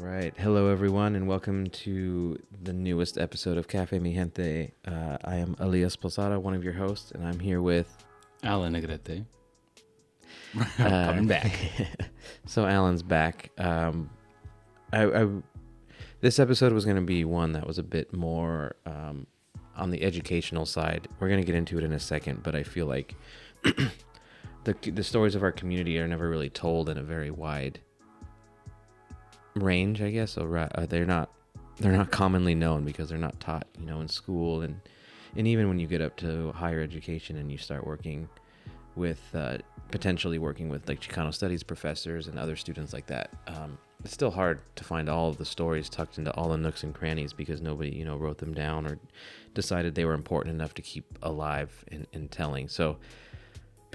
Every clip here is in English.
right. Hello, everyone, and welcome to the newest episode of Cafe Mi Gente. Uh, I am Elias Posada, one of your hosts, and I'm here with Allen Negrete. uh, Coming back. so Allen's back. Um, I, I this episode was going to be one that was a bit more um, on the educational side. We're going to get into it in a second, but I feel like the the stories of our community are never really told in a very wide range, I guess. Or uh, they're not they're not commonly known because they're not taught, you know, in school and and even when you get up to higher education and you start working with uh, potentially working with like Chicano studies professors and other students like that. Um, it's still hard to find all of the stories tucked into all the nooks and crannies because nobody, you know, wrote them down or decided they were important enough to keep alive and, and telling. So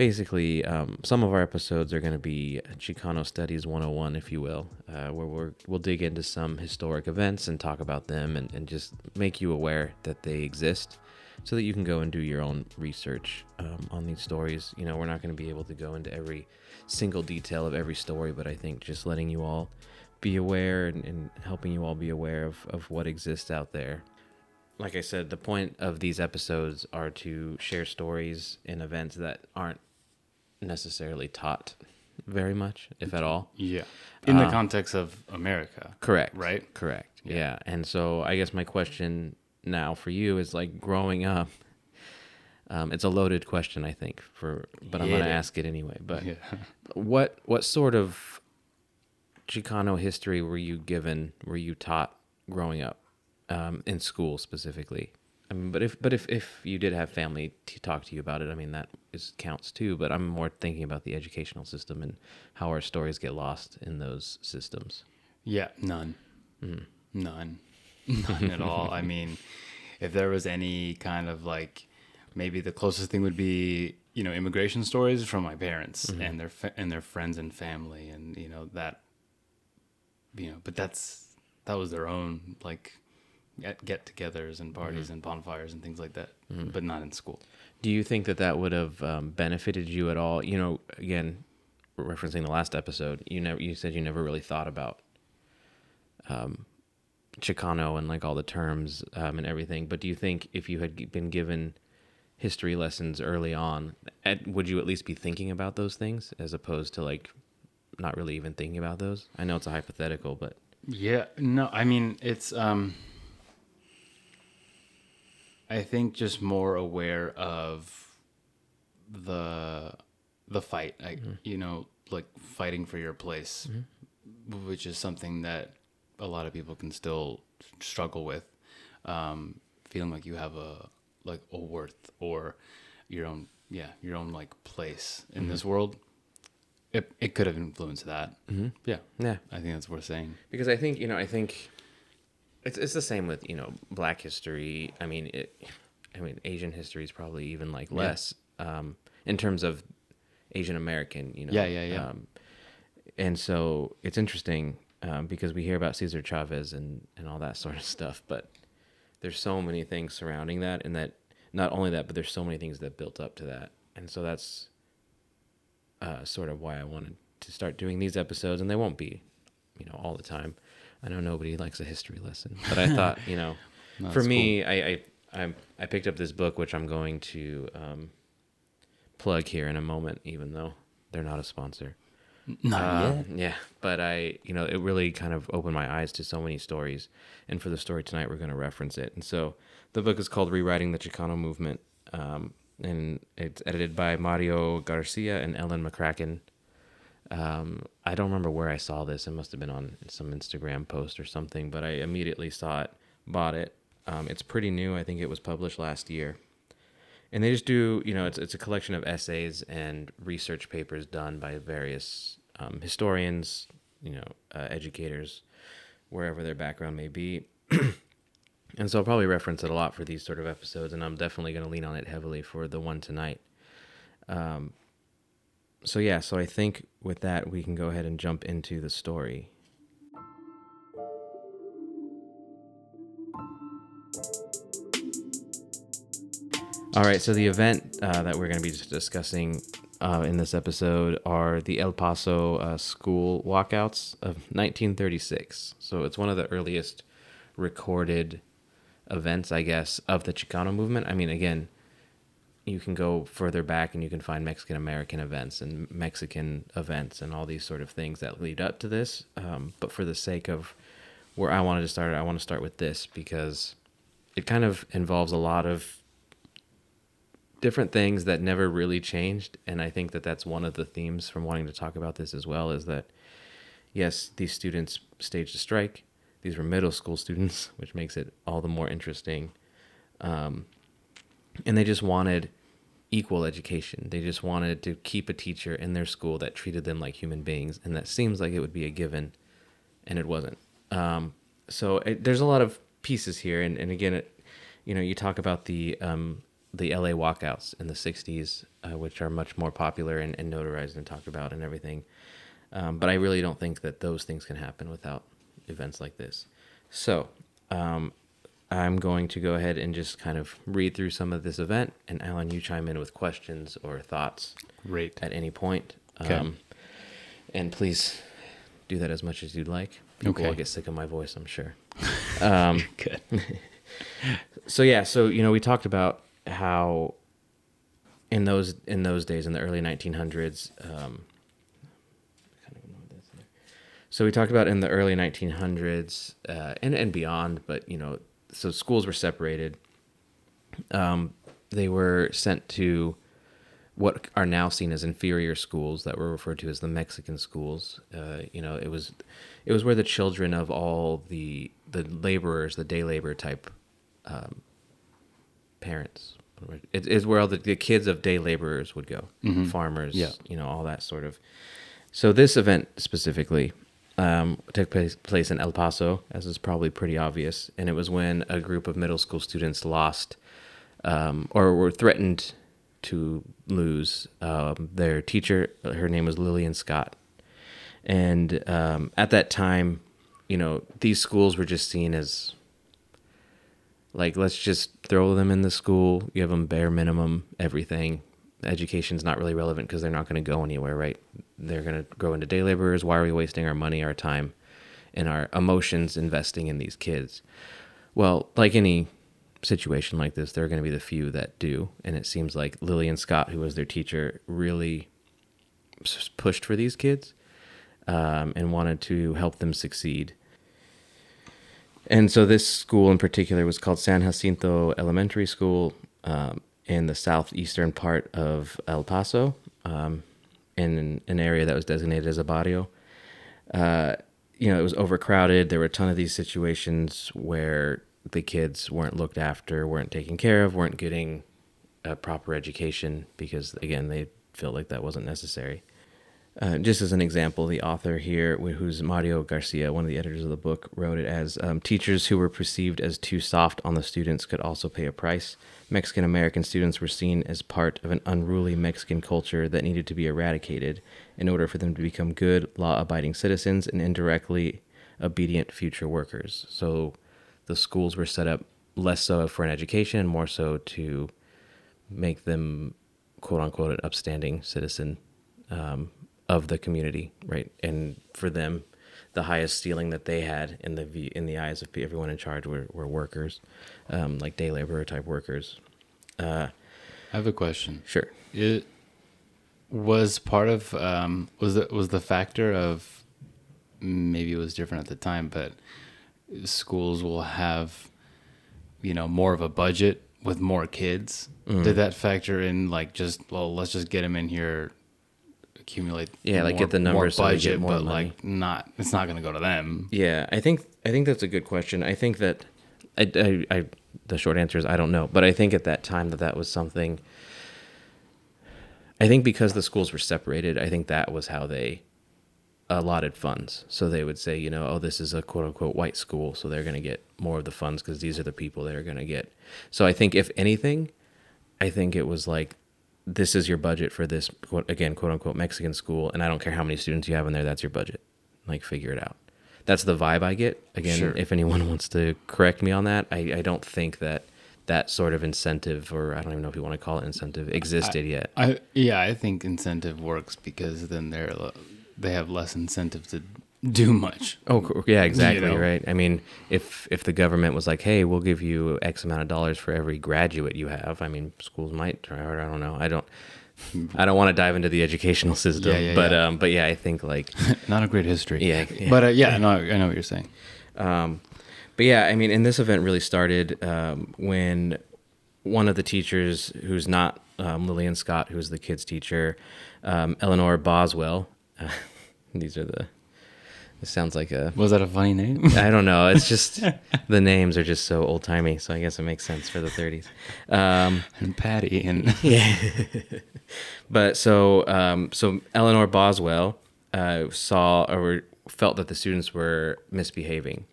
basically, um, some of our episodes are going to be Chicano Studies 101, if you will, uh, where we're, we'll dig into some historic events and talk about them and, and just make you aware that they exist so that you can go and do your own research um, on these stories. You know, we're not going to be able to go into every single detail of every story, but I think just letting you all be aware and, and helping you all be aware of, of what exists out there. Like I said, the point of these episodes are to share stories and events that aren't necessarily taught very much, if at all. Yeah. In the Uh, context of America. Correct. Right? Correct. Yeah. Yeah. And so I guess my question now for you is like growing up. Um, it's a loaded question, I think, for but I'm Yeah, to ask it anyway. But Yeah. what what sort of Chicano history were you given? Were you taught growing up um, in school specifically? I mean, but if but if if you did have family to talk to you about it, I mean that is counts too. But I'm more thinking about the educational system and how our stories get lost in those systems. Yeah. None. Mm. None. None at all. I mean, if there was any kind of like, maybe the closest thing would be, you know, immigration stories from my parents Mm-hmm. and their fa- and their friends and family, and you know that, you know, but that's that was their own like get get-togethers and parties Mm-hmm. and bonfires and things like that, but not in school. Do you think that that would have um, benefited you at all? You know, again, referencing the last episode, you never you said you never really thought about um, Chicano and like all the terms um, and everything. But do you think if you had been given history lessons early on, at, would you at least be thinking about those things as opposed to like not really even thinking about those? I know it's a hypothetical, but Yeah, no, I mean it's um I think just more aware of the the fight, like you know, like fighting for your place, which is something that a lot of people can still struggle with. Um feeling like you have a like a worth or your own yeah, your own like place in this world. It it could have influenced that. Mm-hmm. Yeah. yeah, I think that's worth saying. because I think you know I think it's it's the same with you know Black history. I mean it. I mean Asian history is probably even like less um, in terms of Asian American. You know. Yeah, yeah, yeah. Um, and so it's interesting um, because we hear about Cesar Chavez and and all that sort of stuff, but there's so many things surrounding that, and that not only that, but there's so many things that built up to that, and so that's uh, sort of why I wanted to start doing these episodes, and they won't be, you know, all the time. I know nobody likes a history lesson, but I thought, you know, No, for me, I, I I I picked up this book, which I'm going to um, plug here in a moment, even though they're not a sponsor. Not Uh, yet. Yeah, but I, you know, it really kind of opened my eyes to so many stories. And for the story tonight, we're going to reference it. And so the book is called Rewriting the Chicano Movement. Um, and it's edited by Mario Garcia and Ellen McCracken. Um, I don't remember where I saw this. It must have been on some Instagram post or something, but I immediately saw it, bought it. Um, it's pretty new. I think it was published last year and they just do you know it's, it's a collection of essays and research papers done by various um, historians you know uh, educators wherever their background may be and so i'll probably reference it a lot for these sort of episodes and i'm definitely going to lean on it heavily for the one tonight um, so yeah so i think with that we can go ahead and jump into the story All right, so the event uh, that we're going to be discussing uh, in this episode are the El Paso uh, school walkouts of 1936. So it's one of the earliest recorded events, I guess, of the Chicano movement. I mean, again, you can go further back and you can find Mexican American events and Mexican events and all these sort of things that lead up to this. Um, but for the sake of where I wanted to start, I want to start with this because it kind of involves a lot of different things that never really changed. And I think that that's one of the themes from wanting to talk about this as well is that, yes, these students staged a strike. These were middle school students, which makes it all the more interesting. Um, and they just wanted equal education. They just wanted to keep a teacher in their school that treated them like human beings, and that seems like it would be a given, and it wasn't. Um, so it, there's a lot of pieces here, and, and again, it, you know, you talk about the um, the LA walkouts in the '60s, uh, which are much more popular and, and, notarized and talked about and everything. Um, but I really don't think that those things can happen without events like this. So um, I'm going to go ahead and just kind of read through some of this event, and Allen, you chime in with questions or thoughts Great. at any point. Okay. Um, and please do that as much as you'd like. People Okay. will get sick of my voice, I'm sure. Um, Good. so yeah, so you know, we talked about how in those in those days in the early 1900s. Um, I can't even know what that's there. so we talked about in the early 1900s uh, and and beyond, but you know, so schools were separated. Um, they were sent to what are now seen as inferior schools that were referred to as the Mexican schools. Uh, you know, it was it was where the children of all the the laborers, the day labor type um, parents. It, it's where all the, the kids of day laborers would go, farmers, Yeah. you know, all that sort of. So this event specifically um, took place, place in El Paso, as is probably pretty obvious, and it was when a group of middle school students lost um, or were threatened to lose um, their teacher. Her name was Lillian Scott, and um, at that time, you know, these schools were just seen as like let's just throw them in the school. Give them bare minimum everything education's not really relevant because they're not going to go anywhere right? They're going to grow into day laborers. Why are we wasting our money our time and our emotions investing in these kids? Well like any situation like this there are going to be the few that do and it seems like lillian scott who was their teacher really pushed for these kids um, and wanted to help them succeed. And so this school in particular was called San Jacinto Elementary School um, in the southeastern part of El Paso, um, in an area that was designated as a barrio. Uh, you know, it was overcrowded. There were a ton of these situations where the kids weren't looked after, weren't taken care of, weren't getting a proper education because, again, they felt like that wasn't necessary. Uh, just as an example, the author here, who's Mario Garcia, one of the editors of the book, wrote it as um, teachers who were perceived as too soft on the students could also pay a price. Mexican American students were seen as part of an unruly Mexican culture that needed to be eradicated in order for them to become good, law abiding citizens and indirectly obedient future workers. So the schools were set up less so for an education more so to make them, quote unquote, an upstanding citizen um, of the community, right? And for them, the highest ceiling that they had in the in the eyes of everyone in charge were, were workers, um, like day laborer type workers. Uh, I have a question. sure. It was part of um, was the was the factor of maybe it was different at the time, but schools will have you know more of a budget with more kids. Mm. Did that factor in like just well let's just get them in here accumulate Yeah, like, get the numbers more budget get more but money. like not it's not going to go to them. Yeah, I think I think that's a good question. I think that I, I, I the short answer is I don't know, but I think at that time that that was something. I think because the schools were separated, I think that was how they allotted funds. So they would say, you know, oh, this is a quote unquote white school, so they're going to get more of the funds because these are the people that are going to get. So I think if anything, I think it was like this is your budget for this quote, again quote unquote Mexican school, and I don't care how many students you have in there, that's your budget. Like figure it out. That's the vibe I get. Again, Sure. if anyone wants to correct me on that, I, I don't think that that sort of incentive, or I don't even know if you want to call it incentive, existed yet. I yeah, I think incentive works because then they're they have less incentive to do much. Oh, yeah, exactly, know? right. I mean, if if the government was like, "Hey, we'll give you X amount of dollars for every graduate you have," I mean, schools might try hard. I don't know. I don't. I don't want to dive into the educational system, Yeah, yeah, but yeah. um, but yeah, I think like Not a great history. Yeah. But uh, yeah, no, I know what you're saying. Um, but yeah, I mean, and this event really started um, when one of the teachers, who's not um, Lillian Scott, who's the kids' teacher, um, Eleanor Boswell. Uh, these are the. This sounds like a. Was that a funny name? I don't know. It's just the names are just so old timey, so I guess it makes sense for the 30s. Um, and Patty and yeah. but so um, so Eleanor Boswell uh, saw or felt that the students were misbehaving,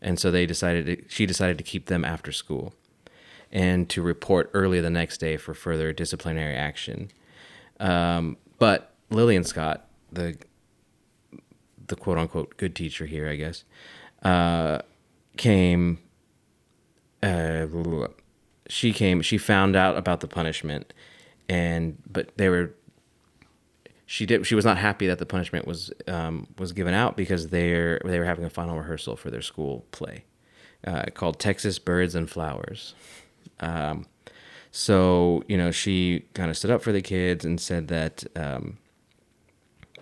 and so they decided to, she decided to keep them after school, and to report early the next day for further disciplinary action. Um, but Lillian Scott, the the quote unquote good teacher here, I guess, uh, came. Uh, she came. She found out about the punishment, and but they were. She did. She was not happy that the punishment was um, was given out because they're they were having a final rehearsal for their school play, uh, called Texas Birds and Flowers. Um, so you know she kind of stood up for the kids and said that um,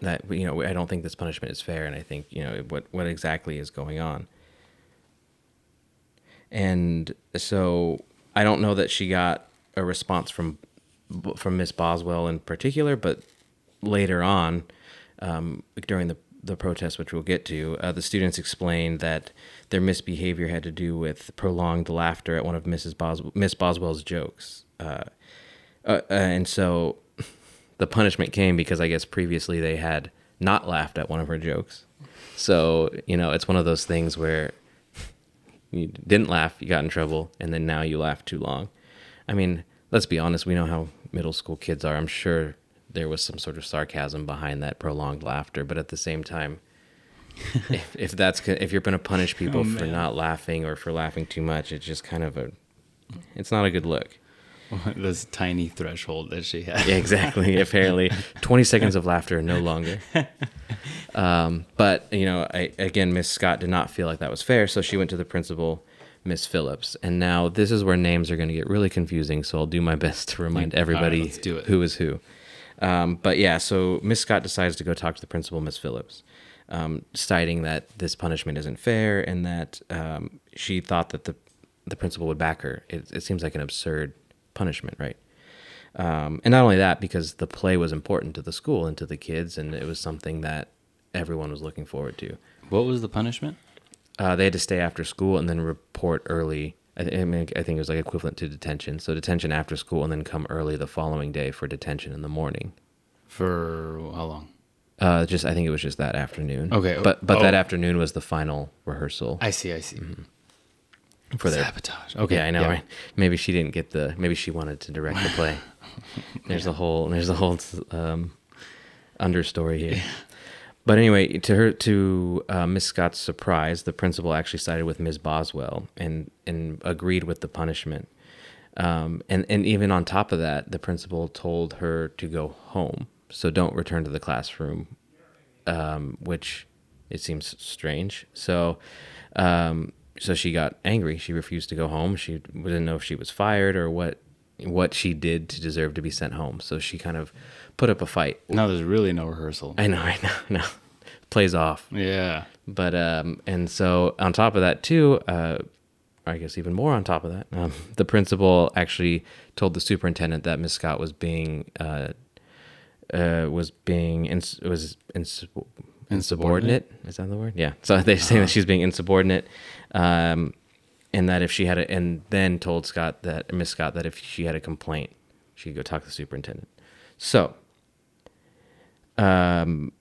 that you know I don't think this punishment is fair, and I think you know what what exactly is going on. And so I don't know that she got a response from from Miss Boswell in particular, but later on, um, during the the protest, which we'll get to, uh, the students explained that their misbehavior had to do with prolonged laughter at one of Mrs. Bos- Miss Boswell's jokes, uh, uh, and so the punishment came because I guess previously they had not laughed at one of her jokes. So you know, it's one of those things where you didn't laugh, you got in trouble, and then now you laugh too long. I mean, let's be honest, we know how middle school kids are. I'm sure there was some sort of sarcasm behind that prolonged laughter, but at the same time, if, if that's if you're going to punish people Oh, for not laughing or for laughing too much, it's just kind of a it's not a good look. this tiny threshold that she had. Yeah, exactly. Apparently, 20 seconds of laughter, no longer. Um, but you know, I, again, Miss Scott did not feel like that was fair, so she went to the principal, Miss Phillips. And now this is where names are going to get really confusing. So I'll do my best to remind everybody it. who is who. Um, but yeah, so Miss Scott decides to go talk to the principal, Miss Phillips, um, citing that this punishment isn't fair and that um, she thought that the the principal would back her. It, it seems like an absurd punishment, right? Um, and not only that, because the play was important to the school and to the kids, and it was something that everyone was looking forward to. What was the punishment? Uh, they had to stay after school and then report early. I, th- I mean, I think it was like equivalent to detention. So detention after school and then come early the following day for detention in the morning. For how long? Uh, just I think it was just that afternoon. Okay, but but that oh. afternoon was the final rehearsal I see. I see. For their Sabotage. Okay, Yeah, I know, yeah. right? Maybe she didn't get the. Maybe she wanted to direct the play. there's a whole. There's a whole um, understory here. But anyway, to her, to uh, Miss Scott's surprise, the principal actually sided with Ms. Boswell and and agreed with the punishment. Um, and and even on top of that, the principal told her to go home, so don't return to the classroom, um, which it seems strange. So, um, so she got angry. She refused to go home. She didn't know if she was fired or what what she did to deserve to be sent home. So she kind of put up a fight. No, there's really no rehearsal. I know, I know, no, plays off. yeah. But um, and so on top of that too, uh, I guess even more on top of that, um, the principal actually told the superintendent that Miss Scott was being uh, uh, was being ins- was ins- insubordinate. Is that the word? Yeah. So they're saying that she's being insubordinate, um, and that if she had a, and then told Scott that Miss Scott that if she had a complaint, she could go talk to the superintendent. So, um,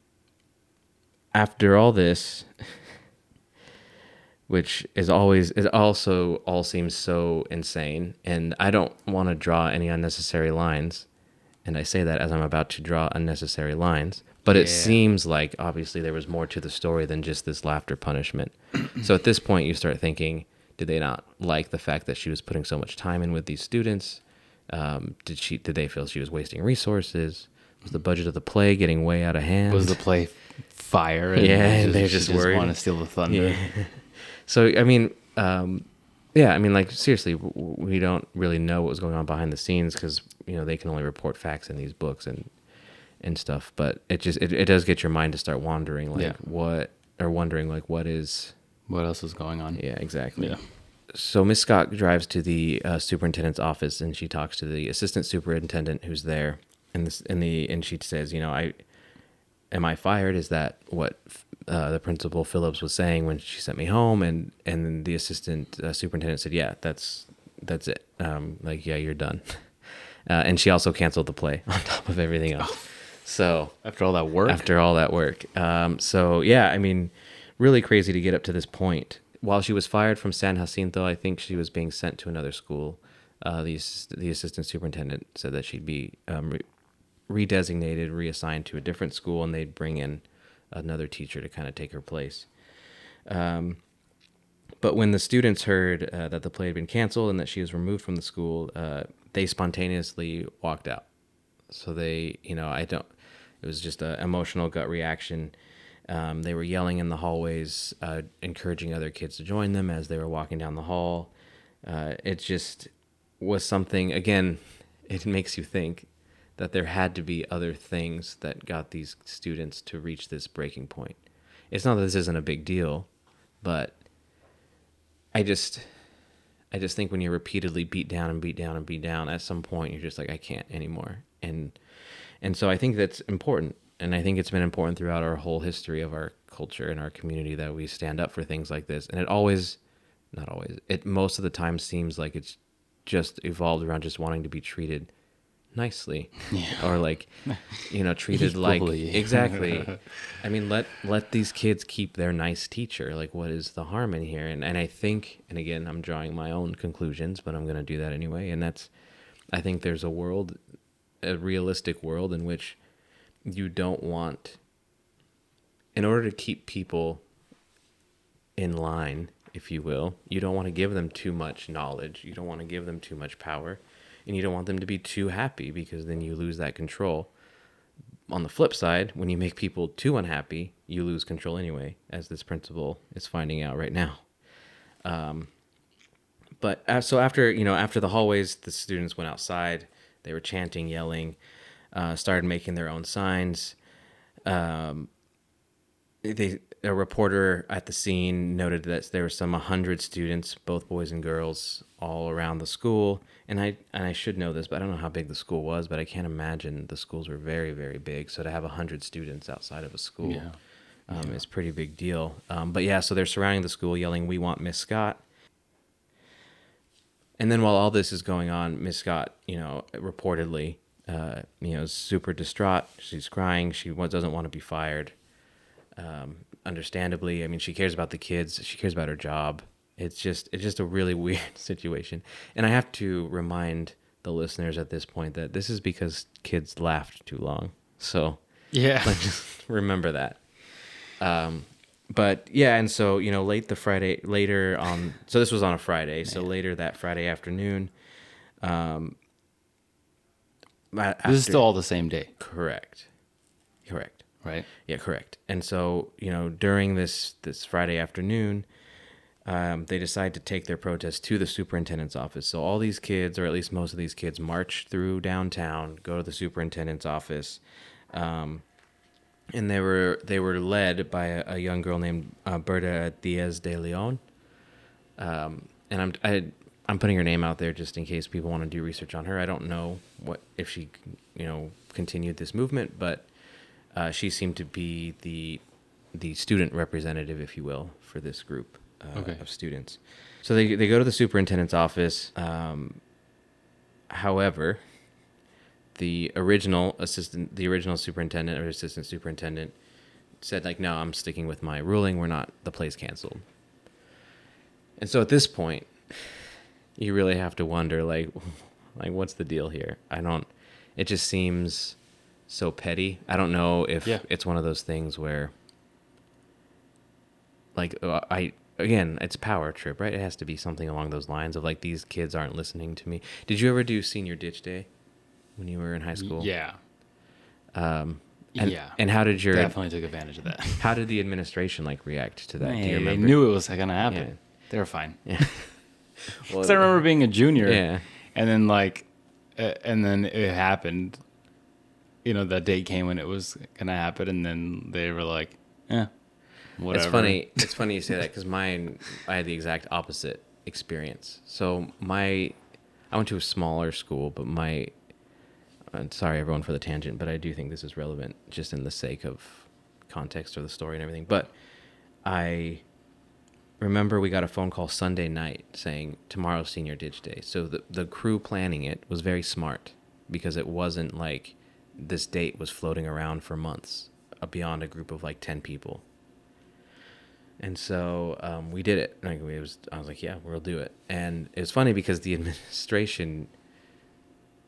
after all this, which is always it also all seems so insane, and I don't want to draw any unnecessary lines, and I say that as I'm about to draw unnecessary lines. But it seems like obviously there was more to the story than just this laughter punishment. so at this point, you start thinking, Did they not like the fact that she was putting so much time in with these students? Um, did she? Did they feel she was wasting resources? Was the budget of the play getting way out of hand? Was the play fire? Yeah, and they're she just worried. want to steal the thunder. Yeah. so I mean, um, yeah, I mean, like seriously, we don't really know what was going on behind the scenes because you know they can only report facts in these books and and stuff. But it just it, it does get your mind to start wandering, like Yeah. what or wondering like what is What else is going on? yeah exactly. Yeah. So Miss Scott drives to the uh, superintendent's office and she talks to the assistant superintendent who's there, and this and the and she says, you know, I am I fired? Is that what uh, the principal Phillips was saying when she sent me home? And and the assistant uh, superintendent said, yeah, that's that's it. Um, like yeah, you're done. Uh, and she also canceled the play on top of everything else. So After all that work, after all that work. Um, so yeah, I mean, really crazy to get up to this point. While she was fired from San Jacinto, I think she was being sent to another school. Uh, the the assistant superintendent said that she'd be um, re- redesignated, reassigned to a different school, and they'd bring in another teacher to kind of take her place. Um, but when the students heard uh, that the play had been canceled and that she was removed from the school, uh, they spontaneously walked out. So they, you know, I don't. It was just an emotional gut reaction. Um, they were yelling in the hallways, uh, encouraging other kids to join them as they were walking down the hall. Uh, it just was something. Again, it makes you think that there had to be other things that got these students to reach this breaking point. It's not that this isn't a big deal, but I just I just think when you're repeatedly beat down and beat down and beat down, at some point you're just like, I can't anymore. And and so I think that's important. And I think it's been important throughout our whole history of our culture and our community that we stand up for things like this. And it always not always, it most of the time seems like it's just evolved around just wanting to be treated nicely. Yeah. Or like you know, treated like exactly. I mean, let let these kids keep their nice teacher. Like, what is the harm in here? And and I think, and again, I'm drawing my own conclusions, but I'm going to do that anyway. And that's, I think there's a world, a realistic world in which you don't want, in order to keep people in line, if you will, you don't want to give them too much knowledge. You don't want to give them too much power, and you don't want them to be too happy because then you lose that control on the flip side, when you make people too unhappy, you lose control anyway, as this principal is finding out right now. Um, but uh, so after you know after the hallways, the students went outside. They were chanting, yelling, uh, started making their own signs. Um, they a reporter at the scene noted that there were some 100 students both boys and girls all around the school. And i and i should know this but i don't know how big the school was but i can't imagine the schools were very very big. So to have 100 students outside of a school Yeah. um, is a pretty big deal. Um, but yeah so they're surrounding the school yelling we want miss scott. And then while all this is going on miss scott you know reportedly uh, you know is super distraught. She's crying. She doesn't want to be fired um, understandably. I mean, she cares about the kids. She cares about her job. It's just it's just a really weird situation. And I have to remind the listeners at this point that this is because kids laughed too long. So yeah, like, just remember that. Um, but yeah, and so you know, late the Friday, later on. So this was on a Friday. So later that Friday afternoon. Um, a- this is still all the same day, correct. Correct. Right? Yeah, correct. And so, you know, during this this Friday afternoon, um, they decide to take their protest to the superintendent's office. So all these kids, or at least most of these kids, march through downtown, go to the superintendent's office, um, and they were they were led by a, a young girl named uh, Berta Diaz de Leon. Um, and I'm I, I'm putting her name out there just in case people want to do research on her. I don't know what if she, you know, continued this movement, but uh, she seemed to be the the student representative, if you will, for this group uh, Okay. of students. So they they go to the superintendent's office. Um, however, the original assistant, the original superintendent or assistant superintendent, said like, "No, I'm sticking with my ruling. We're not. The play's canceled." And so at this point, you really have to wonder like, like what's the deal here? I don't. It just seems so petty. I don't know if Yeah. it's one of those things where like uh, I again, it's power trip, right? It has to be something along those lines of like these kids aren't listening to me. Did you ever do senior ditch day when you were in high school? Yeah. Um, and, yeah. And how did your Definitely took advantage of that. how did the administration like react to that? Do you Hey, they knew it was gonna happen. Yeah. They were fine. Yeah. well, Because I remember being a junior, Yeah. and then like, uh, and then it happened. You know, that day came when it was gonna happen, and then they were like, "Eh, whatever." It's funny. It's funny you say that because mine, I had the exact opposite experience. So my, I went to a smaller school, but my, I'm sorry everyone for the tangent, but I do think this is relevant just in the sake of context or the story and everything. But I remember we got a phone call Sunday night saying tomorrow's senior ditch day. So the the crew planning it was very smart because it wasn't like this date was floating around for months uh, beyond a group of like 10 people. And so um, we did it. Like it was, I was like, "Yeah, we'll do it." And it was funny because the administration,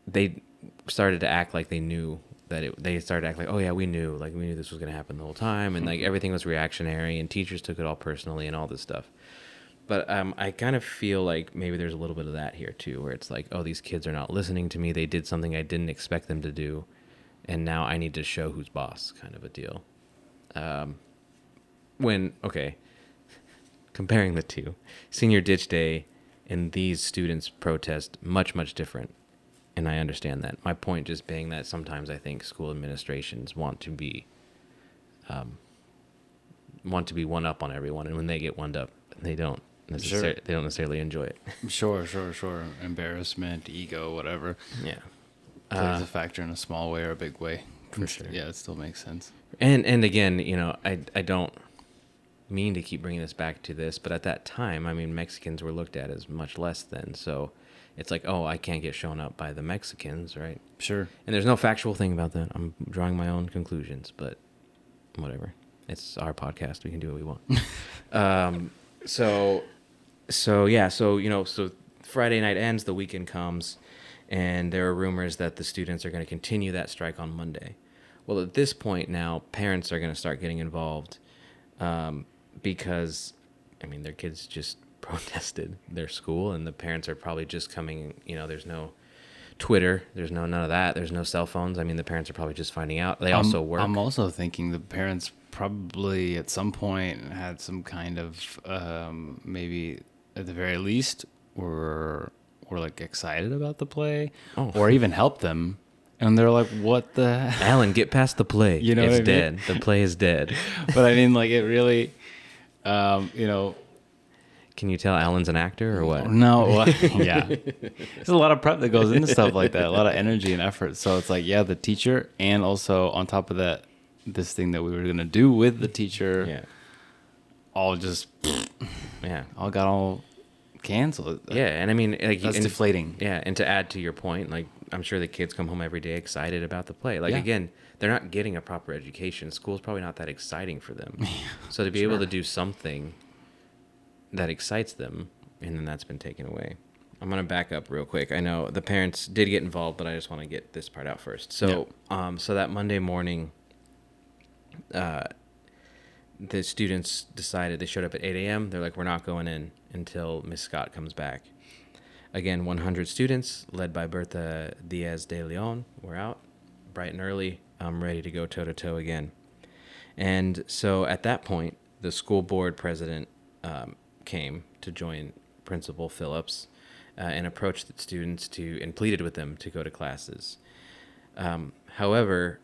they started to act like they knew that it. They started to act like, "Oh yeah, we knew. Like we knew this was going to happen the whole time." And like everything was reactionary, and teachers took it all personally, and all this stuff. But um, I kind of feel like maybe there's a little bit of that here too, where it's like, "Oh, these kids are not listening to me. They did something I didn't expect them to do, and now I need to show who's boss," kind of a deal. Um, when okay comparing the two senior ditch day and these students protest much much different and i understand that my point just being that sometimes i think school administrations want to be um, want to be one up on everyone and when they get one up they don't necessarily Sure. they don't necessarily enjoy it Sure, sure, sure. Embarrassment, ego, whatever yeah plays Uh, a factor in a small way or a big way. For sure. Yeah, it still makes sense. and and again you know i i don't mean to keep bringing this back to this but at that time i mean mexicans were looked at as much less than so it's like oh i can't get shown up by the mexicans right Sure. and there's no factual thing about that i'm drawing my own conclusions but whatever it's our podcast we can do what we want um so so yeah so you know so friday night ends the weekend comes and there are rumors that the students are going to continue that strike on monday. Well at this point now parents are going to start getting involved um, because i mean their kids just protested their school and the parents are probably just coming you know there's no twitter there's no none of that there's no cell phones. I mean the parents are probably just finding out. They also I'm, work. I'm also thinking the parents probably at some point had some kind of um, maybe at the very least were were like excited about the play Oh. or even helped them. And they're like what the allen get past the play. You know it's I mean? dead. The play is dead. But i mean like it really um, you know can you tell allen's an actor or what? No. Well, yeah. There's a lot of prep that goes into stuff like that a lot of energy and effort. So it's like yeah the teacher and also on top of that this thing that we were going to do with the teacher yeah. all just yeah. all got all canceled. yeah and i mean like That's and- deflating. Yeah, and to add to your point, like I'm sure the kids come home every day excited about the play. Like Yeah. again, they're not getting a proper education. School's probably not that exciting for them. so to be able to do something that excites them, and then that's been taken away. I'm gonna back up real quick. I know the parents did get involved, but I just want to get this part out first. So, um, so that Monday morning, uh, the students decided they showed up at 8 a.m. They're like, we're not going in until Miss Scott comes back. Again, 100 students, led by Bertha Diaz de Leon, were out bright and early, um, ready to go toe to toe again. And so at that point, the school board president um, came to join Principal Phillips uh, and approached the students to and pleaded with them to go to classes. Um, however,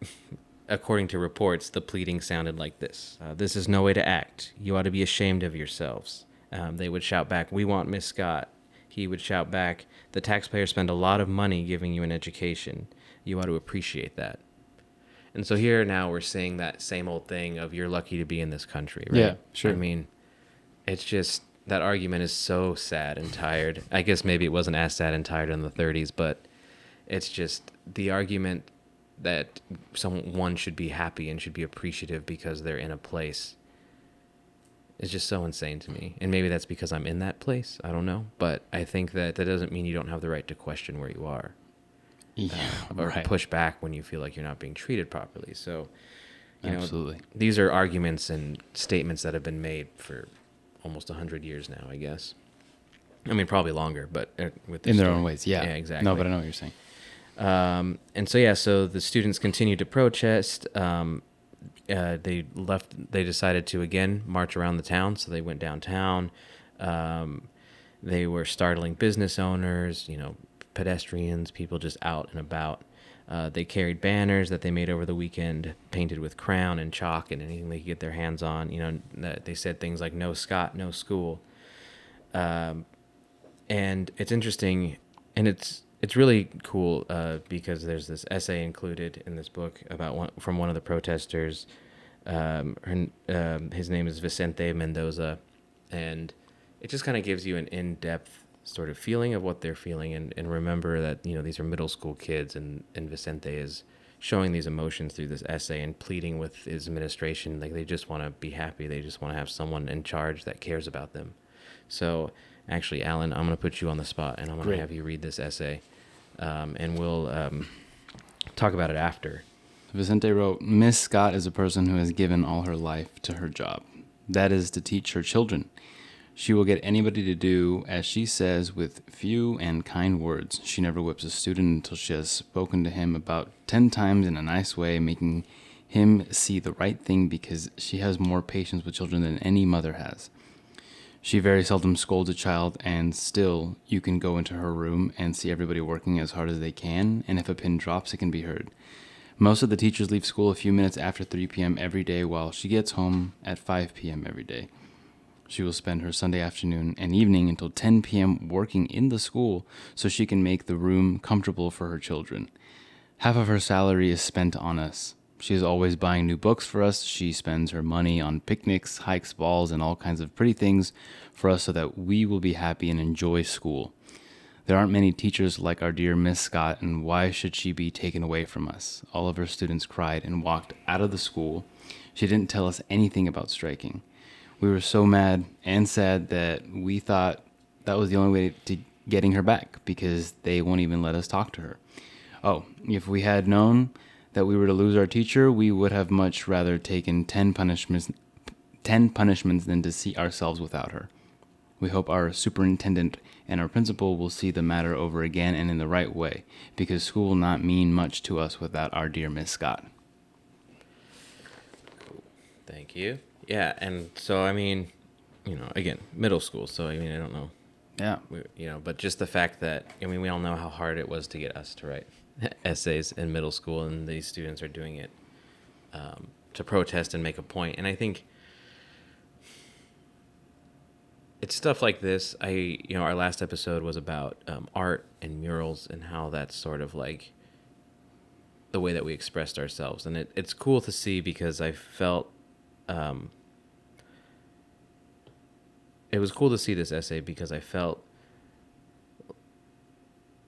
according to reports, the pleading sounded like this uh, This is no way to act. You ought to be ashamed of yourselves. Um, they would shout back, We want Miss Scott. He would shout back, The taxpayers spend a lot of money giving you an education. You ought to appreciate that. And so here now we're saying that same old thing of you're lucky to be in this country, right? Yeah, sure. I mean, it's just that argument is so sad and tired. I guess maybe it wasn't as sad and tired in the 30s, but it's just the argument that someone should be happy and should be appreciative because they're in a place is just so insane to me. And maybe that's because I'm in that place. I don't know, but I think that that doesn't mean you don't have the right to question where you are Yeah, or right. push back when you feel like you're not being treated properly. So, you know, these are arguments and statements that have been made for almost 100 years now, I guess. I mean, probably longer, but uh, with in their story. own ways. Yeah. Yeah, exactly. No, but I know what you're saying. Um, and so yeah, so the students continued to protest. Um, uh, they left. They decided to again march around the town. So they went downtown. Um, they were startling business owners, you know, pedestrians, people just out and about. Uh, they carried banners that they made over the weekend, painted with crayon and chalk and anything they could get their hands on. You know, that they said things like "No Scott, no school." Um, and it's interesting, and it's it's really cool uh, because there's this essay included in this book about one from one of the protesters. Um, her, um, his name is Vicente Mendoza, and it just kind of gives you an in-depth sort of feeling of what they're feeling, and, and remember that you know these are middle school kids, and and Vicente is showing these emotions through this essay and pleading with his administration like they just want to be happy, they just want to have someone in charge that cares about them. So actually, Allen, I'm going to put you on the spot, and I'm going to have you read this essay, um, and we'll um, talk about it after. Vicente wrote, Miss Scott is a person who has given all her life to her job. That is to teach her children. She will get anybody to do as she says with few and kind words. She never whips a student until she has spoken to him about ten times in a nice way, making him see the right thing because she has more patience with children than any mother has. She very seldom scolds a child, and still, you can go into her room and see everybody working as hard as they can, and if a pin drops, it can be heard. Most of the teachers leave school a few minutes after 3 p.m. every day, while she gets home at 5 p.m. every day. She will spend her Sunday afternoon and evening until 10 p.m. working in the school so she can make the room comfortable for her children. Half of her salary is spent on us. She is always buying new books for us. She spends her money on picnics, hikes, balls, and all kinds of pretty things for us so that we will be happy and enjoy school. There aren't many teachers like our dear Miss Scott, and why should she be taken away from us? All of her students cried and walked out of the school. She didn't tell us anything about striking. We were so mad and sad that we thought that was the only way to getting her back because they won't even let us talk to her. Oh, if we had known that we were to lose our teacher, we would have much rather taken 10 punishments 10 punishments than to see ourselves without her. We hope our superintendent and our principal will see the matter over again and in the right way, because school will not mean much to us without our dear Miss Scott. Thank you. Yeah, and so I mean, you know, again, middle school. So I mean, I don't know, Yeah. we, you know, but just the fact that I mean, we all know how hard it was to get us to write essays in middle school, and these students are doing it um, to protest and make a point. And I think it's stuff like this. I, you know, our last episode was about um, art and murals and how that's sort of like the way that we expressed ourselves, and it, it's cool to see because I felt. Um, it was cool to see this essay because I felt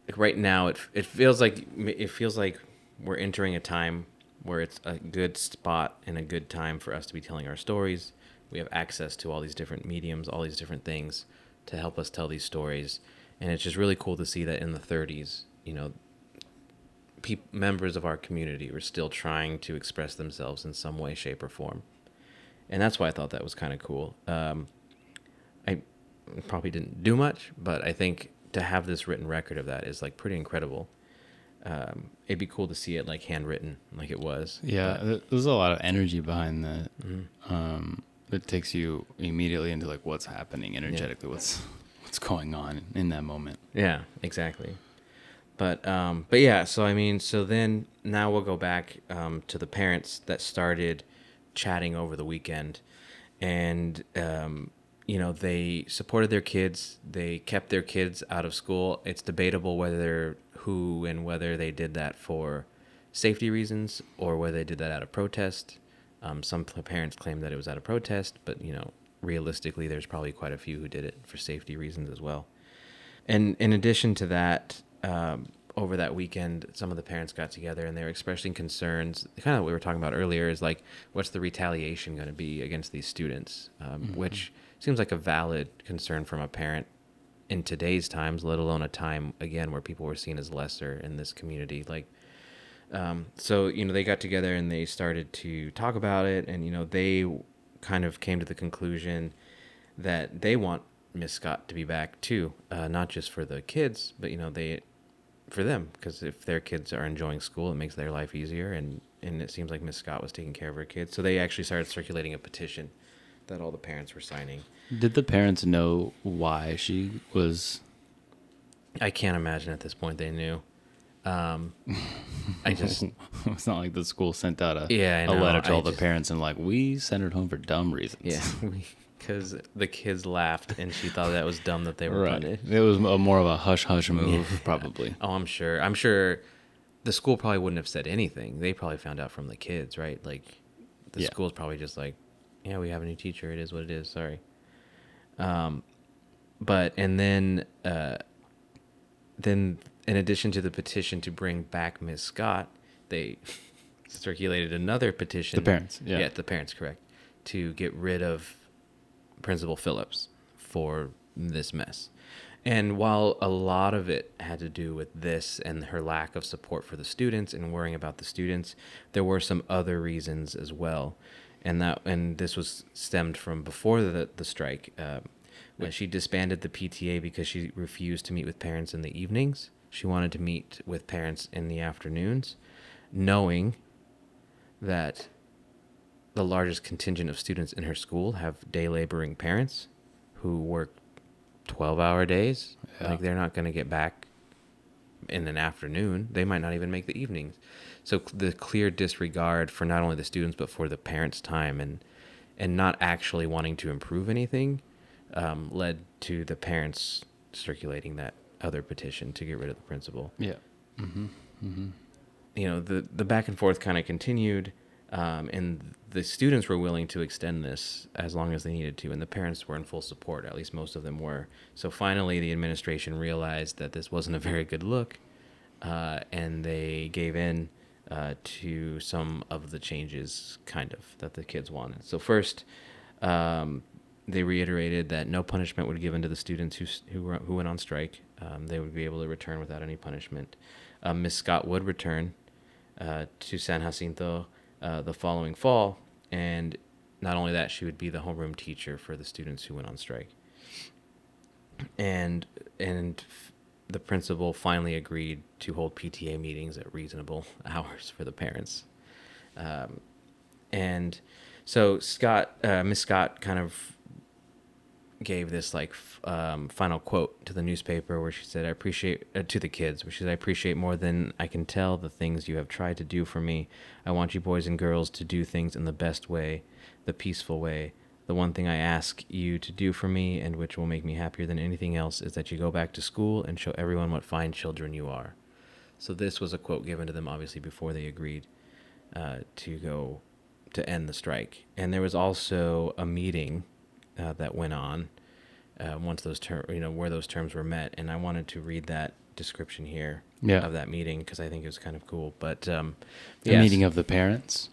like right now it it feels like it feels like we're entering a time where it's a good spot and a good time for us to be telling our stories. We have access to all these different mediums, all these different things to help us tell these stories, and it's just really cool to see that in the 30s, you know, peop members of our community were still trying to express themselves in some way, shape, or form, and that's why I thought that was kind of cool. Um, I probably didn't do much, but I think to have this written record of that is like pretty incredible. Um, it'd be cool to see it like handwritten, like it was. Yeah, But- there's a lot of energy behind that. Mhm. Um, it takes you immediately into like what's happening energetically, what's what's going on in that moment. Yeah, exactly. But um, but yeah, so I mean, so then now we'll go back um, to the parents that started chatting over the weekend, and um, you know they supported their kids. They kept their kids out of school. It's debatable whether who and whether they did that for safety reasons or whether they did that out of protest. Um, some parents claim that it was out of protest, but you know, realistically, there's probably quite a few who did it for safety reasons as well. And in addition to that, um, over that weekend, some of the parents got together and they were expressing concerns. Kind of what we were talking about earlier is like, what's the retaliation going to be against these students? Um, Which seems like a valid concern from a parent in today's times, let alone a time again where people were seen as lesser in this community. Like, um, so you know, they got together and they started to talk about it, and you know, they kind of came to the conclusion that they want Miss Scott to be back too, uh, not just for the kids, but you know they for them because if their kids are enjoying school, it makes their life easier, and and it seems like Miss Scott was taking care of her kids, so they actually started circulating a petition that all the parents were signing. Did the parents know why she was? I can't imagine at this point they knew. Um, I just it's not like the school sent out a Yeah, a letter to I all the parents and like we sent her home for dumb reasons. yeah, because the kids laughed and she thought that was dumb that they were right. punished. It was a, more of a hush hush move, probably. Oh, I'm sure. I'm sure the school probably wouldn't have said anything. They probably found out from the kids, right? Like the Yeah. school's probably just like, yeah, we have a new teacher. It is what it is. Sorry. Um, but and then uh, then in addition to the petition to bring back Miss Scott, they circulated another petition. The parents, yeah. the parents, correct, to get rid of Principal Phillips for this mess. And while a lot of it had to do with this and her lack of support for the students and worrying about the students, there were some other reasons as well. And that and this was stemmed from before the the strike. Uh, when she disbanded the PTA because she refused to meet with parents in the evenings. She wanted to meet with parents in the afternoons, knowing that the largest contingent of students in her school have day laboring parents who work 12 hour days. Yeah. Like they're not going to get back in an afternoon. They might not even make the evenings. So the clear disregard for not only the students but for the parents' time and and not actually wanting to improve anything um, led to the parents circulating that other petition to get rid of the principal Yeah. Mm-hmm. Mm-hmm. you know the the back and forth kind of continued um, and the students were willing to extend this as long as they needed to and the parents were in full support at least most of them were so finally the administration realized that this wasn't a very good look uh, and they gave in uh, to some of the changes kind of that the kids wanted so first um, they reiterated that no punishment would be given to the students who who, were, who went on strike. Um, they would be able to return without any punishment. Uh, Miss Scott would return uh, to San Jacinto uh, the following fall, and not only that, she would be the homeroom teacher for the students who went on strike. And and the principal finally agreed to hold PTA meetings at reasonable hours for the parents. Um, and so Scott, uh, Miss Scott, kind of gave this like f- um, final quote to the newspaper where she said, "I appreciate uh, to the kids," where she said, "I appreciate more than I can tell the things you have tried to do for me. I want you boys and girls to do things in the best way, the peaceful way." The one thing I ask you to do for me, and which will make me happier than anything else, is that you go back to school and show everyone what fine children you are. So this was a quote given to them, obviously, before they agreed uh, to go to end the strike. And there was also a meeting uh, that went on uh, once those terms, you know, where those terms were met. And I wanted to read that description here Yeah. of that meeting because I think it was kind of cool. But um, The yes. meeting of the parents.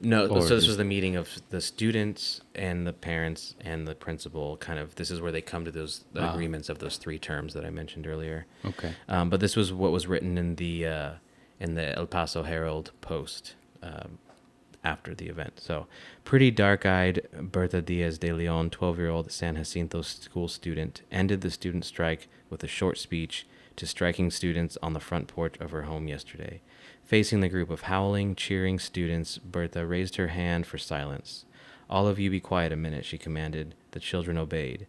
No, Or so this is- was the meeting of the students and the parents and the principal. Kind of, this is where they come to those the Ah. agreements of those three terms that I mentioned earlier. Okay. Um, but this was what was written in the uh, in the El Paso Herald Post um, after the event. So, pretty dark-eyed Berta Diaz de Leon, 12-year-old San Jacinto school student, ended the student strike with a short speech to striking students on the front porch of her home yesterday. Facing the group of howling, cheering students, Bertha raised her hand for silence. All of you be quiet a minute, she commanded. The children obeyed.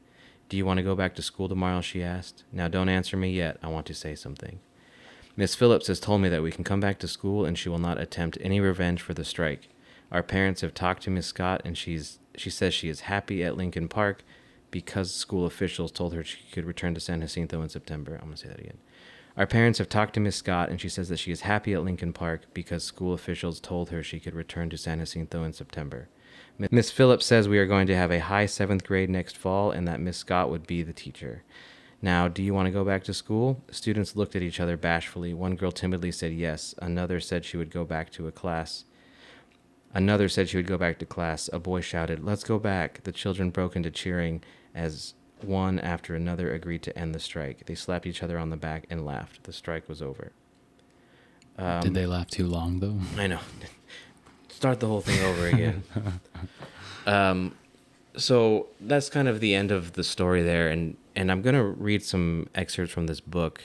Do you want to go back to school tomorrow? she asked. Now don't answer me yet. I want to say something. Miss Phillips has told me that we can come back to school and she will not attempt any revenge for the strike. Our parents have talked to Miss Scott and she's she says she is happy at Lincoln Park because school officials told her she could return to San Jacinto in September. I'm going to say that again. Our parents have talked to Miss Scott and she says that she is happy at Lincoln Park because school officials told her she could return to San Jacinto in September. Miss Phillips says we are going to have a high seventh grade next fall and that Miss Scott would be the teacher. Now, do you want to go back to school? Students looked at each other bashfully. One girl timidly said yes. Another said she would go back to a class. Another said she would go back to class. A boy shouted, Let's go back. The children broke into cheering as one after another agreed to end the strike. They slapped each other on the back and laughed. The strike was over. Um, Did they laugh too long though? I know. Start the whole thing over again. um, so that's kind of the end of the story there, and and I'm gonna read some excerpts from this book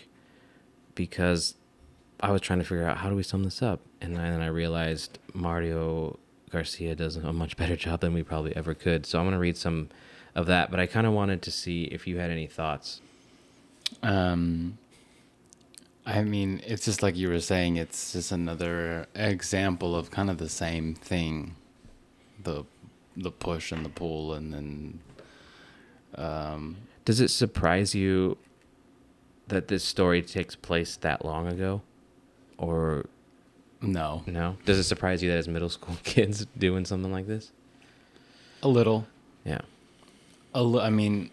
because I was trying to figure out how do we sum this up, and then I realized Mario Garcia does a much better job than we probably ever could. So I'm gonna read some of that, but I kind of wanted to see if you had any thoughts. Um, I mean, it's just like you were saying. It's just another example of kind of the same thing, the the push and the pull, and then. Um, Does it surprise you that this story takes place that long ago, or no, no? Does it surprise you that it's middle school kids doing something like this? a little. Yeah. I mean,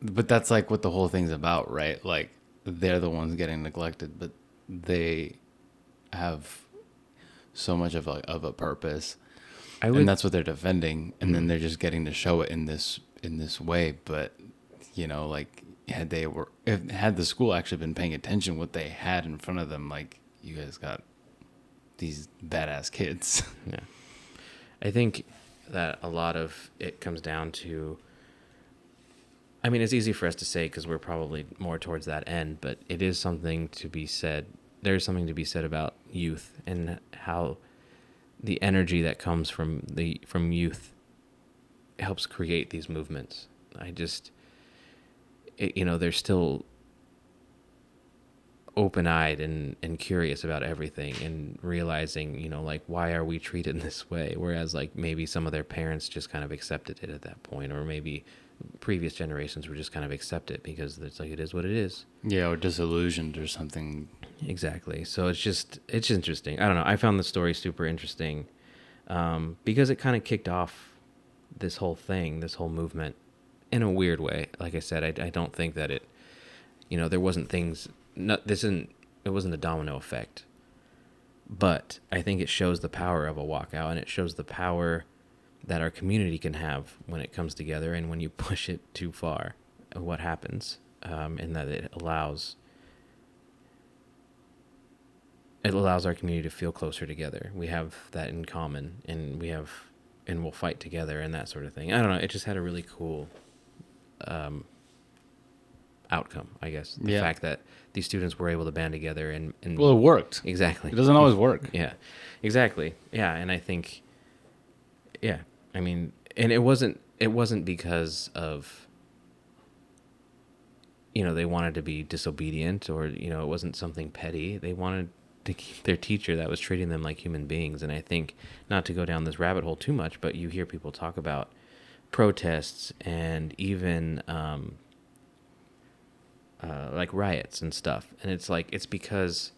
but that's like what the whole thing's about, right? Like they're the ones getting neglected, but they have so much of a of a purpose, I would. and that's what they're defending. And then mm. they're just getting to show it in this in this way. But you know, like had they were if had the school actually been paying attention, what they had in front of them, like you guys got these badass kids. Yeah. I think that a lot of it comes down to. I mean, it's easy for us to say because we're probably more towards that end, but it is something to be said. There's something to be said about youth and how the energy that comes from the from youth helps create these movements. I just, it, you know, they're still open-eyed and, and curious about everything and realizing you know like why are we treated this way? Whereas like maybe some of their parents just kind of accepted it at that point or maybe previous generations were just kind of accept it because it's like it is what it is. Yeah, or disillusioned or something. exactly. So it's just it's interesting. I don't know. I found the story super interesting um, because it kind of kicked off this whole thing this whole movement in a weird way. Like i said i, I don't think that it you know there wasn't things not this isn't it wasn't a domino effect but i think it shows the power of a walkout and it shows the power that our community can have when it comes together and when you push it too far what happens um, and that it allows it allows our community to feel closer together. We have that in common and we have and we'll fight together and that sort of thing. I don't know it just had a really cool um, outcome i guess the Yeah. fact that these students were able to band together and, and Well, it worked. exactly It doesn't always work. yeah, exactly. Yeah, and I think, yeah, I mean, and it wasn't it wasn't because of, you know, they wanted to be disobedient or you know it wasn't something petty. They wanted to keep their teacher that was treating them like human beings. And I think not to go down this rabbit hole too much, but you hear people talk about protests and even um, uh, like riots and stuff, and it's like it's because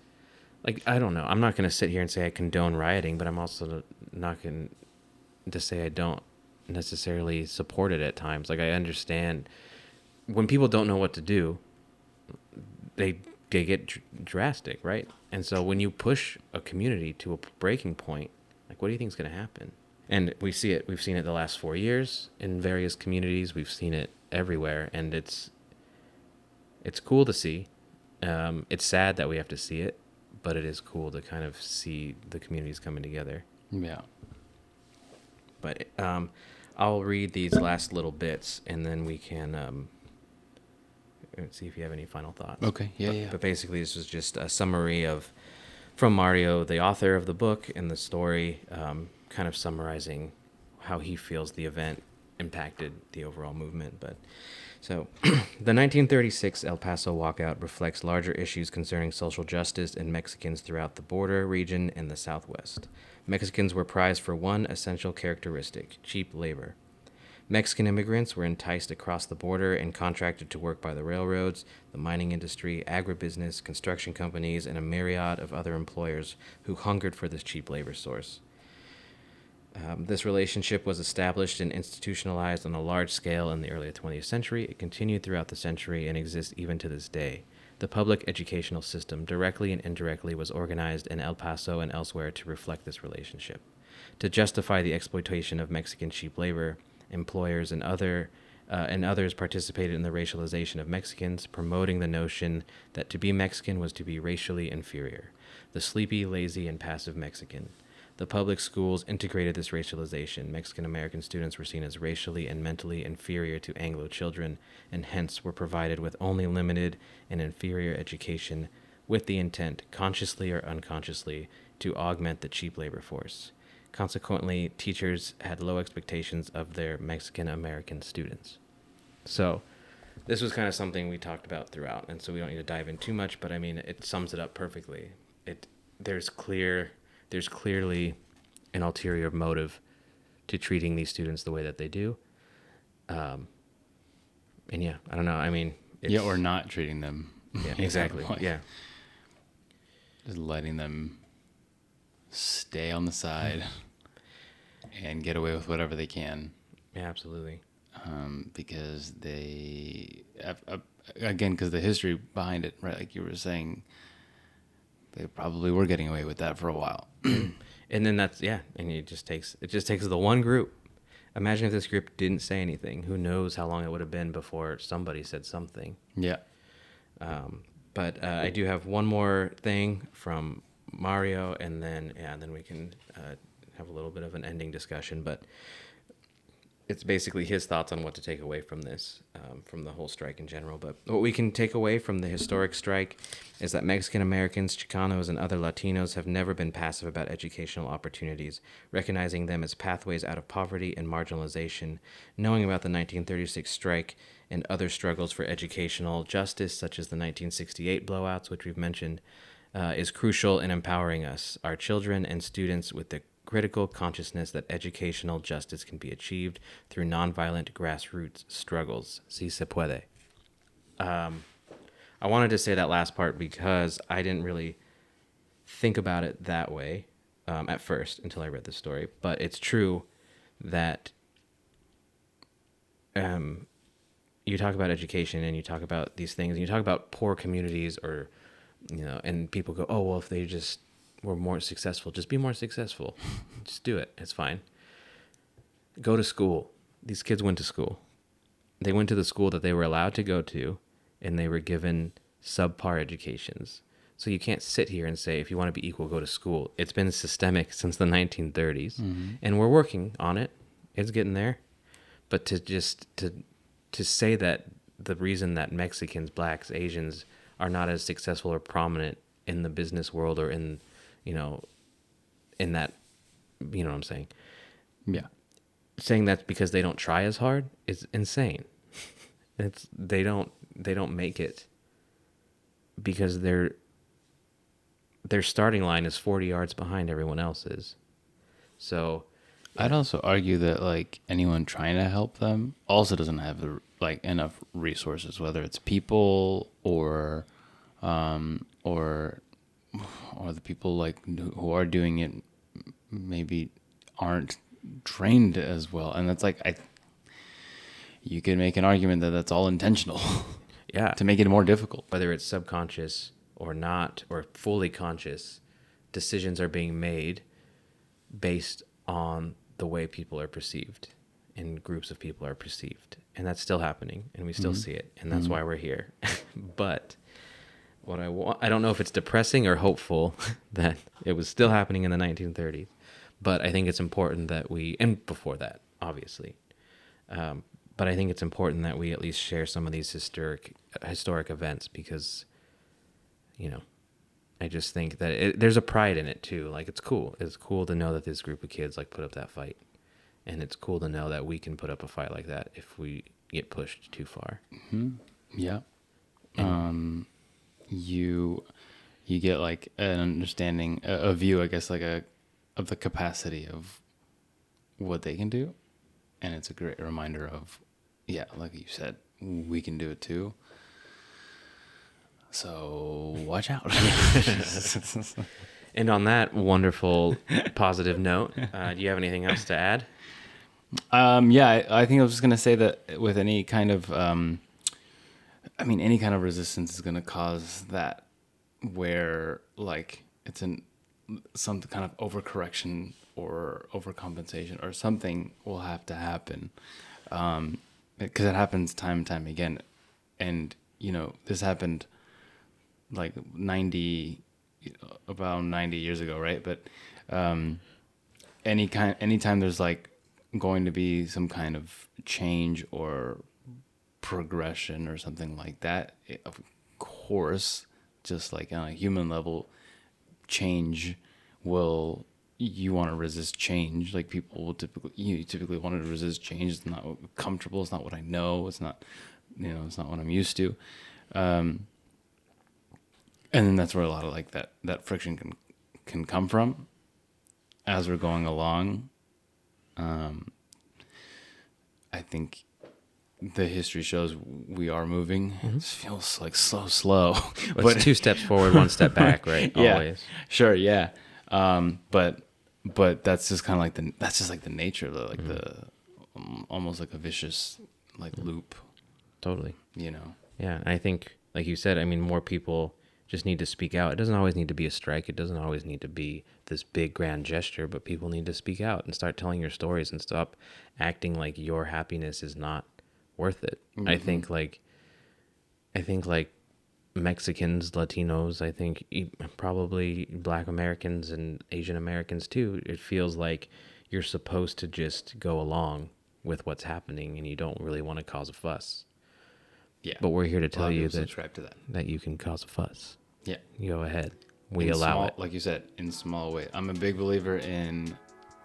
like I don't know. I'm not going to sit here and say I condone rioting, but I'm also not going to say I don't necessarily support it at times. Like I understand when people don't know what to do, they they get dr- drastic, right? And so when you push a community to a breaking point, like what do you think is going to happen? And we see it. We've seen it the last four years in various communities. We've seen it everywhere, and it's it's cool to see. Um, it's sad that we have to see it, but it is cool to kind of see the communities coming together. Yeah. But um, I'll read these last little bits, and then we can um, see if you have any final thoughts. Okay. Yeah. But, Yeah. but basically, this was just a summary of from Mario, the author of the book and the story, um, kind of summarizing how he feels the event impacted the overall movement. But so, the 1936 El Paso walkout reflects larger issues concerning social justice and Mexicans throughout the border region and the Southwest. Mexicans were prized for one essential characteristic cheap labor. Mexican immigrants were enticed across the border and contracted to work by the railroads, the mining industry, agribusiness, construction companies, and a myriad of other employers who hungered for this cheap labor source. Um, this relationship was established and institutionalized on a large scale in the early 20th century. It continued throughout the century and exists even to this day. The public educational system, directly and indirectly, was organized in El Paso and elsewhere to reflect this relationship. To justify the exploitation of Mexican cheap labor, employers and other uh, and others participated in the racialization of Mexicans, promoting the notion that to be Mexican was to be racially inferior, the sleepy, lazy, and passive Mexican. The public schools integrated this racialization. Mexican American students were seen as racially and mentally inferior to Anglo children, and hence were provided with only limited and inferior education with the intent, consciously or unconsciously, to augment the cheap labor force. Consequently, teachers had low expectations of their Mexican American students. So, this was kind of something we talked about throughout, and so we don't need to dive in too much. But I mean, it sums it up perfectly. It there's clear there's clearly an ulterior motive to treating these students the way that they do. Um, and yeah, I don't know. I mean, yeah, or not treating them. Yeah, exactly. Yeah, Just letting them stay on the side and get away with whatever they can. yeah, absolutely. um, because they have- uh, again because the history behind it right like you were saying they probably were getting away with that for a while And then that's yeah, and it just takes it just takes the one group. Imagine if this group didn't say anything. Who knows how long it would have been before somebody said something. yeah Um, but uh, I do have one more thing from Mario, and then yeah, and then we can uh, have a little bit of an ending discussion. But it's basically his thoughts on what to take away from this, um, from the whole strike in general. But what we can take away from the historic strike is that Mexican Americans, Chicanos, and other Latinos have never been passive about educational opportunities, recognizing them as pathways out of poverty and marginalization, knowing about the 1936 strike and other struggles for educational justice, such as the 1968 blowouts, which we've mentioned, uh, is crucial in empowering us, our children and students, with the critical consciousness that educational justice can be achieved through nonviolent grassroots struggles. Si se puede. Um, I wanted to say that last part because I didn't really think about it that way um, at first until I read the story. But it's true that um, you talk about education and you talk about these things and you talk about poor communities or you know and people go oh well if they just were more successful just be more successful. Just do it. It's fine. Go to school. These kids went to school. They went to the school that they were allowed to go to and they were given subpar educations. So you can't sit here and say if you want to be equal go to school. It's been systemic since the 1930s mm-hmm. and we're working on it. It's getting there. But to just to to say that the reason that Mexicans, blacks, Asians are not as successful or prominent in the business world or in you know in that you know what I'm saying? Yeah. Saying that's because they don't try as hard is insane. It's they don't they don't make it because their their starting line is 40 yards behind everyone else's. So i'd also argue that like anyone trying to help them also doesn't have like enough resources whether it's people or um or or the people like who are doing it maybe aren't trained as well. And that's like i you could make an argument that that's all intentional. Yeah. To make it more difficult. Whether it's subconscious or not or fully conscious decisions are being made based on the way people are perceived and groups of people are perceived. And that's still happening and we still mm-hmm. see it and that's mm-hmm. why we're here. But what i want i don't know if it's depressing or hopeful that it was still happening in the 1930s but i think it's important that we and before that obviously um, but i think it's important that we at least share some of these historic historic events because you know i just think that it, there's a pride in it too. Like it's cool. It's cool to know that this group of kids like put up that fight. And it's cool to know that we can put up a fight like that if we get pushed too far. Yeah. Um, you you get like an understanding, a, a view, I guess, like a of the capacity of what they can do, and it's a great reminder of, yeah, like you said, we can do it too. So watch out. and on that wonderful positive note uh, do you have anything else to add Um, yeah, I, I think I was just gonna say that with any kind of, um, I mean, any kind of resistance is gonna cause that where like it's an some kind of overcorrection or overcompensation or something will have to happen, um, because it happens time and time again, and you know this happened like ninety, about ninety years ago, right? But um, any kind anytime there's like going to be some kind of change or progression or something like that it, of course just like on a human level change will you want to resist change. Like people will typically you typically want to resist change. It's not comfortable. It's not what i know. It's not you know it's not what i'm used to. Um, and then that's where a lot of like that that friction can can come from as we're going along. Um, i think the history shows we are moving it feels like so slow Well, it's two steps forward, one step back, right? yeah Always. sure yeah um, but but that's just kind of like the that's just like the nature of the like the um, almost like a vicious like loop Totally. you know Yeah, and I think, like you said, I mean, more people just need to speak out. It doesn't always need to be a strike. It doesn't always need to be this big grand gesture, but people need to speak out and start telling your stories and stop acting like your happiness is not worth it. I mm-hmm. think like, I think like Mexicans, Latinos, I think probably Black Americans and Asian Americans too. It feels like you're supposed to just go along with what's happening and you don't really want to cause a fuss. yeah But we're here to tell you that to that that you can cause a fuss. yeah You go ahead. We in allow small, it. like you said in small ways i'm a big believer in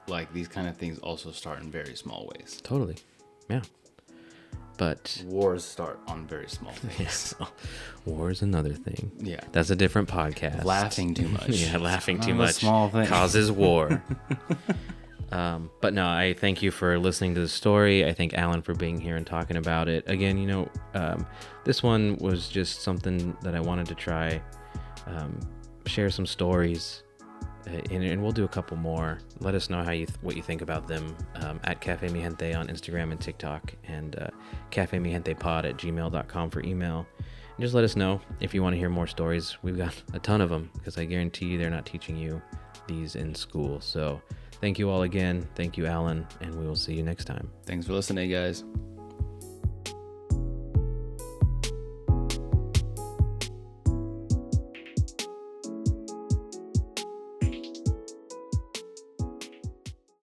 like these kind of things also start in very small ways Totally. Yeah. But wars start on very small things yes, war is another thing. yeah That's a different podcast. laughing too much yeah, laughing too much small thing causes war. um, but no, I thank you for listening to the story. I thank Allen for being here and talking about it. Again, you know, um, this one was just something that I wanted to try, um, share some stories, and, and we'll do a couple more. Let us know how you th- what you think about them um, at Cafe Mi Gente on Instagram and TikTok, and uh, Cafe Mi Gente Pod at gmail.com for email. And just let us know if you want to hear more stories. We've got a ton of them because I guarantee you they're not teaching you these in school. So thank you all again. Thank you, Allen, and we will see you next time. thanks for listening guys